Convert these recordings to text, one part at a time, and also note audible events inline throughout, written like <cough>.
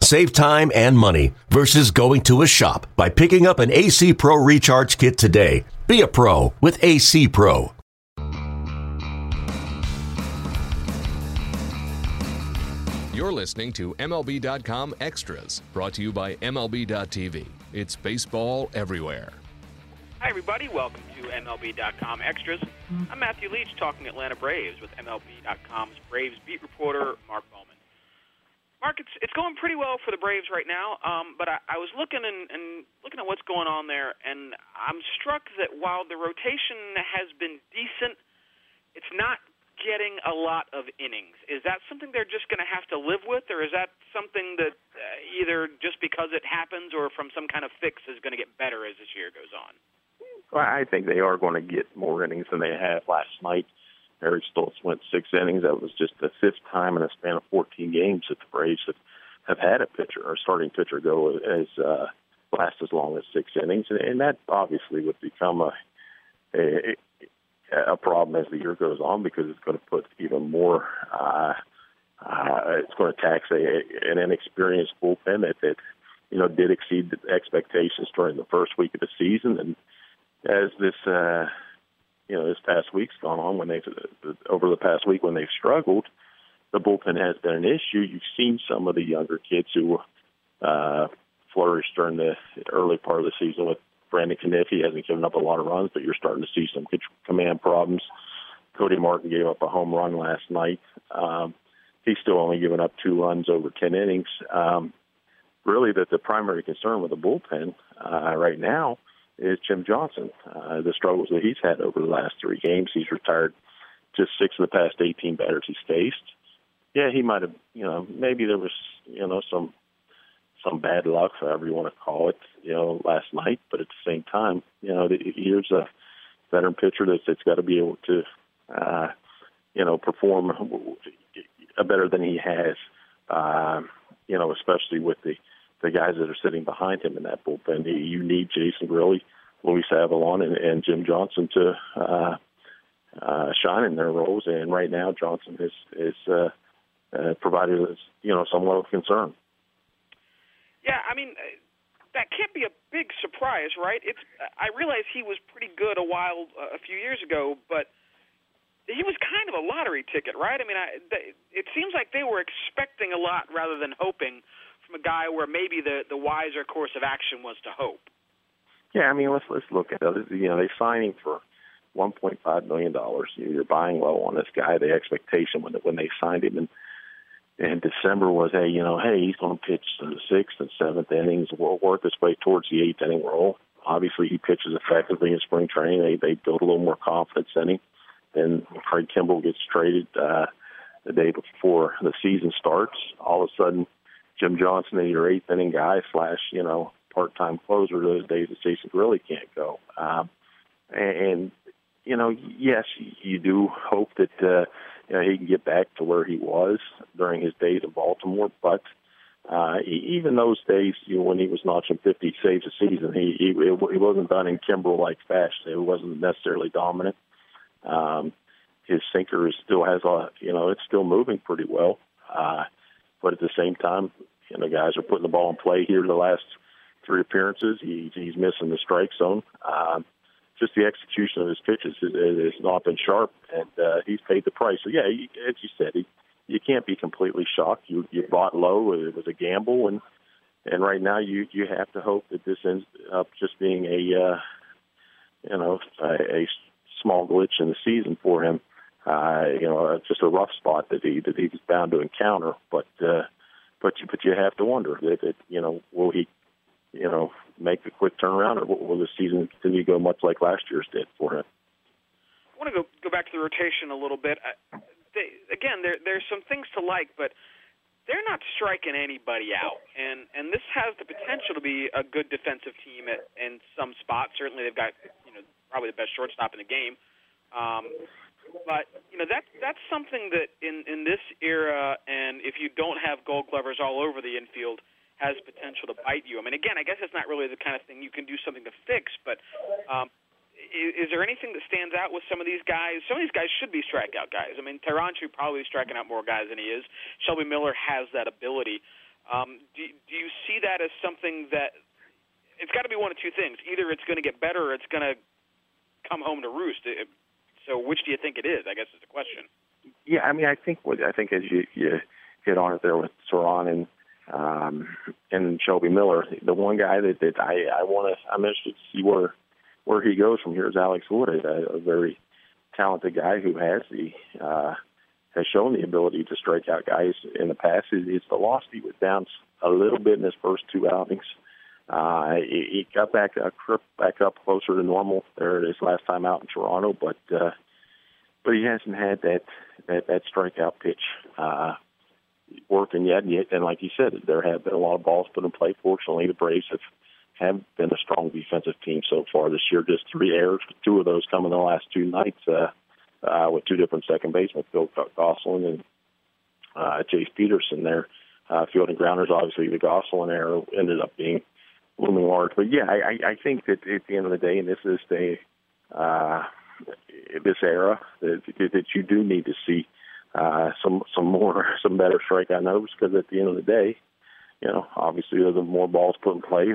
Save time and money versus going to a shop by picking up an AC Pro Recharge Kit today. Be a pro with AC Pro. You're listening to MLB.com Extras, brought to you by MLB.tv. It's baseball everywhere. Hi, everybody. Welcome to MLB.com Extras. I'm Matthew Leach talking Atlanta Braves with MLB.com's Braves beat reporter, Mark Bowman. Mark, it's it's going pretty well for the Braves right now. Um, but I, I was looking and, and looking at what's going on there, and I'm struck that while the rotation has been decent, it's not getting a lot of innings. Is that something they're just going to have to live with, or is that something that uh, either just because it happens or from some kind of fix is going to get better as this year goes on? Well, I think they are going to get more innings than they had last night. Eric Stults went six innings. That was just the fifth time in a span of 14 games that the Braves have, have had a pitcher or starting pitcher go as uh, last as long as six innings, and, and that obviously would become a, a a problem as the year goes on because it's going to put even more. Uh, uh, it's going to tax a, an inexperienced bullpen that that you know did exceed the expectations during the first week of the season, and as this. Uh, you know this past week's gone on when they've over the past week when they've struggled, the bullpen has been an issue. You've seen some of the younger kids who uh, flourished during the early part of the season with Brandon Cunniff. He hasn't given up a lot of runs, but you're starting to see some command problems. Cody Martin gave up a home run last night. Um, he's still only given up two runs over 10 innings. Um, really, that the primary concern with the bullpen uh, right now is Jim Johnson. Uh, the struggles that he's had over the last three games, he's retired just six of the past 18 batters he's faced. Yeah, he might have, you know, maybe there was, you know, some some bad luck, however you want to call it, you know, last night. But at the same time, you know, here's a veteran pitcher that's, that's got to be able to, uh, you know, perform better than he has. Uh, you know, especially with the the guys that are sitting behind him in that bullpen. You need Jason Grilli, Luis Avilan, and, and Jim Johnson to uh, uh, shine in their roles. And right now, Johnson is is uh, uh, provided us, you know, somewhat of concern. Yeah, I mean. That can't be a big surprise, right? It's. I realize he was pretty good a while, a few years ago, but he was kind of a lottery ticket, right? I mean, I, they, it seems like they were expecting a lot rather than hoping from a guy where maybe the the wiser course of action was to hope. Yeah, I mean, let's let's look at it. You know, they signing for 1.5 million dollars. You're buying low on this guy. The expectation when when they signed him in in December was, hey, you know, hey, he's going to pitch the sixth and seventh innings. We'll work his way towards the eighth inning role. Obviously, he pitches effectively in spring training. They they build a little more confidence in him. Then Craig Kimbrel gets traded uh, the day before the season starts. All of a sudden, Jim Johnson is your eighth inning guy slash you know part time closer those days that Jason really can't go. Um, and, you know, yes, you do hope that uh, you know he can get back to where he was during his days in Baltimore, but. Uh, even those days, you know, when he was notching 50 saves a season, he he, he wasn't done in Kimbrel-like fashion. It wasn't necessarily dominant. Um, his sinker is still has a, you know, it's still moving pretty well. Uh, but at the same time, you know, guys are putting the ball in play here the last three appearances. He, he's missing the strike zone. Um, just the execution of his pitches has, has not been sharp, and uh, he's paid the price. So yeah, he, as you said, he, you can't be completely shocked. You you bought low; it was a gamble, and and right now you you have to hope that this ends up just being a uh, you know a, a small glitch in the season for him uh, you know, it's just a rough spot that he that he was bound to encounter. But uh, but you but you have to wonder that, that you know will he you know make a quick turnaround, or will the season continue to go much like last year's did for him? I want to go go back to the rotation a little bit. I, they, again, there there's some things to like, but they're not striking anybody out, and and this has the potential to be a good defensive team at in some spots. Certainly, they've got you know probably the best shortstop in the game Um, but you know that's that's something that in in this era, and if you don't have Gold Glovers all over the infield, has potential to bite you. I mean, again, I guess it's not really the kind of thing you can do something to fix, but. Um, is, is there anything that stands out with some of these guys? Some of these guys should be strikeout guys. I mean, should probably be striking out more guys than he is. Shelby Miller has that ability. Um, do, do you see that as something that it's got to be one of two things? Either it's going to get better, or it's going to come home to roost. So, which do you think it is? I guess is the question. Yeah, I mean, I think what I think as you you hit on it there with Teheran and um, and Shelby Miller, the one guy that that I I want to I'm interested to see where where he goes from here is Alex Wood, a, a very talented guy who has the uh, has shown the ability to strike out guys in the past. His, velocity was down a little bit in his first two outings. He, he got back uh, back up closer to normal there his last time out in Toronto, but uh, but he hasn't had that that, that strikeout pitch uh, working yet. And, yet. and like you said, there have been a lot of balls put in play. Fortunately, the Braves have have been a strong defensive team so far this year. Just three errors, two of those come in the last two nights uh, uh, with two different second basemen, Phil Gosselin and uh, Jace Peterson there. Uh, fielding grounders, obviously the Gosselin error ended up being looming large. But yeah, I, I think that at the end of the day, and this is the uh, this era, that, that you do need to see uh, some some more <laughs> some better strikeout numbers because at the end of the day, you know, obviously there's more balls put in play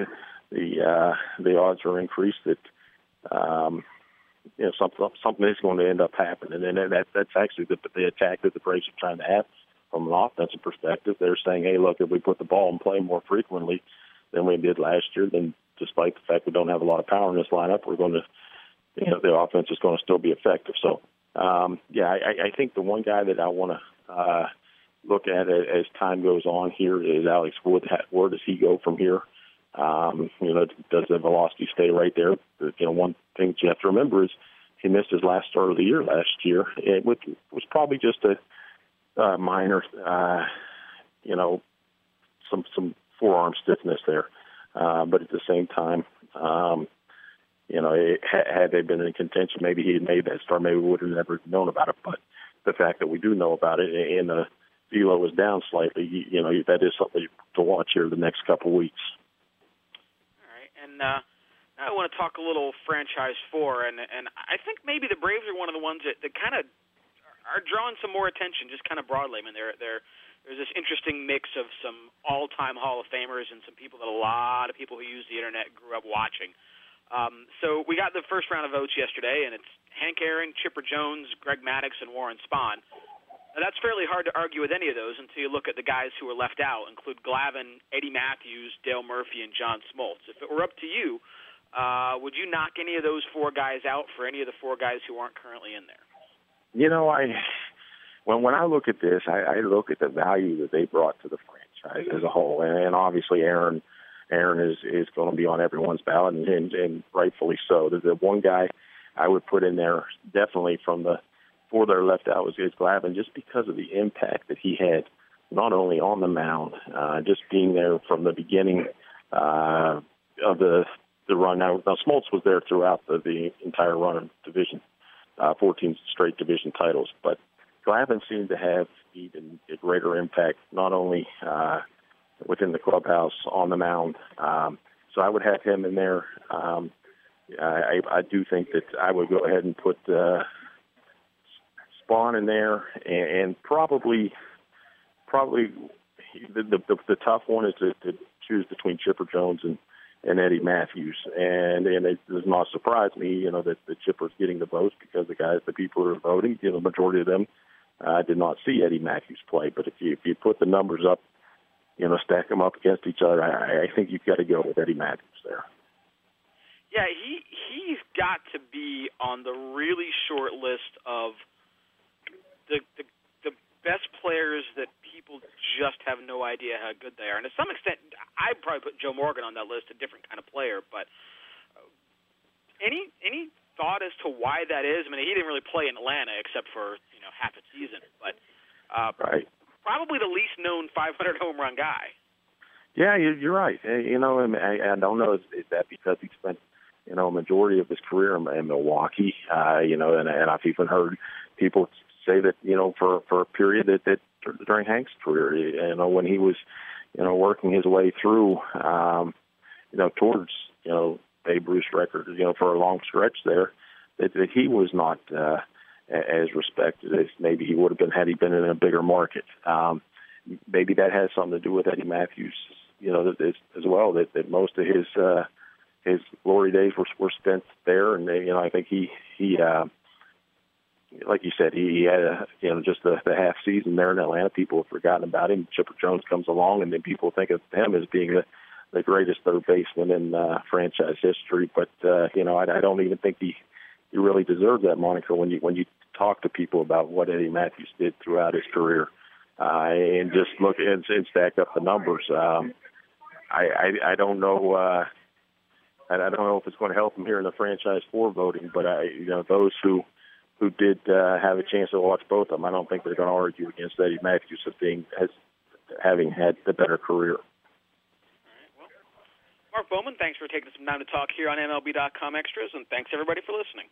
the uh, the odds are increased that um, you know something something is going to end up happening, and that that's actually the, the attack that the Braves are trying to have from an offensive perspective. They're saying, hey, look, if we put the ball in play more frequently than we did last year, then despite the fact we don't have a lot of power in this lineup, we're going to you know the offense is going to still be effective. So um, yeah, I, I think the one guy that I want to uh, look at as time goes on here is Alex Wood. Where does he go from here? Um, you know, does the velocity stay right there? You know, one thing you have to remember is he missed his last start of the year last year. It was probably just a uh, minor, uh, you know, some some forearm stiffness there. Uh, but at the same time, um, you know, it, had they been in contention, maybe he had made that start. Maybe we would have never known about it. But the fact that we do know about it and the velo was down slightly, you, you know, that is something to watch here the next couple weeks All right. And uh, I want to talk a little franchise four, and and I think maybe the Braves are one of the ones that, that kind of are drawing some more attention, just kind of broadly. I mean, they're they're there's this interesting mix of some all-time Hall of Famers and some people that a lot of people who use the internet grew up watching. Um, so we got the first round of votes yesterday, and it's Hank Aaron, Chipper Jones, Greg Maddux, and Warren Spahn. Now, that's fairly hard to argue with any of those until you look at the guys who are left out, include Glavine, Eddie Mathews, Dale Murphy, and John Smoltz. If it were up to you, uh, would you knock any of those four guys out for any of the four guys who aren't currently in there? You know, I when when I look at this, I, I look at the value that they brought to the franchise as a whole, and, and obviously Aaron Aaron is is going to be on everyone's ballot, and, and, and rightfully so. There's the one guy I would put in there definitely from the four that are left out was Gage Glavine just because of the impact that he had, not only on the mound, uh, just being there from the beginning uh, of the the run. Now, now Smoltz was there throughout the, the entire run of division, uh, 14 straight division titles, but Glavine seemed to have even a greater impact, not only uh, within the clubhouse, on the mound. Um, so I would have him in there. Um, I, I do think that I would go ahead and put uh, Spahn in there, and, and probably, probably the, the the tough one is to, to choose between Chipper Jones and and Eddie Mathews, and and it does not surprise me, you know, that the Chipper's getting the votes because the guys, the people who are voting, you know, the majority of them uh, did not see Eddie Mathews play. But if you if you put the numbers up, you know, stack them up against each other, I, I think you've got to go with Eddie Mathews there. Yeah, he he's got to be on the really short list of the, the the best players that people just have no idea how good they are. And to some extent, I'd probably put Joe Morgan on that list, a different kind of player. But uh, any any thought as to why that is? I mean, he didn't really play in Atlanta except for half a season, but uh, right. probably the least known 500 home run guy. Yeah, you're right. You know, I, I don't know is, that because he spent you know, a majority of his career in, in Milwaukee. Uh, you know, and, and I've even heard people say that you know for for a period that that during Hank's career, you know, when he was you know working his way through, um, you know, towards you know Babe Ruth's record, you know, for a long stretch there, that, that he was not uh, as respected as maybe he would have been had he been in a bigger market. Um, maybe that has something to do with Eddie Mathews, you know, as, as well. That that most of his uh, his glory days were were spent there, and they, you know, I think he he. Uh, like you said, he, he had a, you know just the, the half season there in Atlanta. People have forgotten about him. Chipper Jones comes along, and then people think of him as being the the greatest third baseman in uh, franchise history. But uh, you know, I, I don't even think he he really deserved that moniker when you when you talk to people about what Eddie Mathews did throughout his career, uh, and just look and, and stack up the numbers. Um, I, I I don't know. Uh, I don't know if it's going to help him here in the franchise four voting, but I, you know, those who who did uh, have a chance to watch both of them, I don't think they're going to argue against Eddie Mathews as being as having had the better career. Bowman, thanks for taking some time to talk here on MLB.com Extras, and thanks everybody for listening.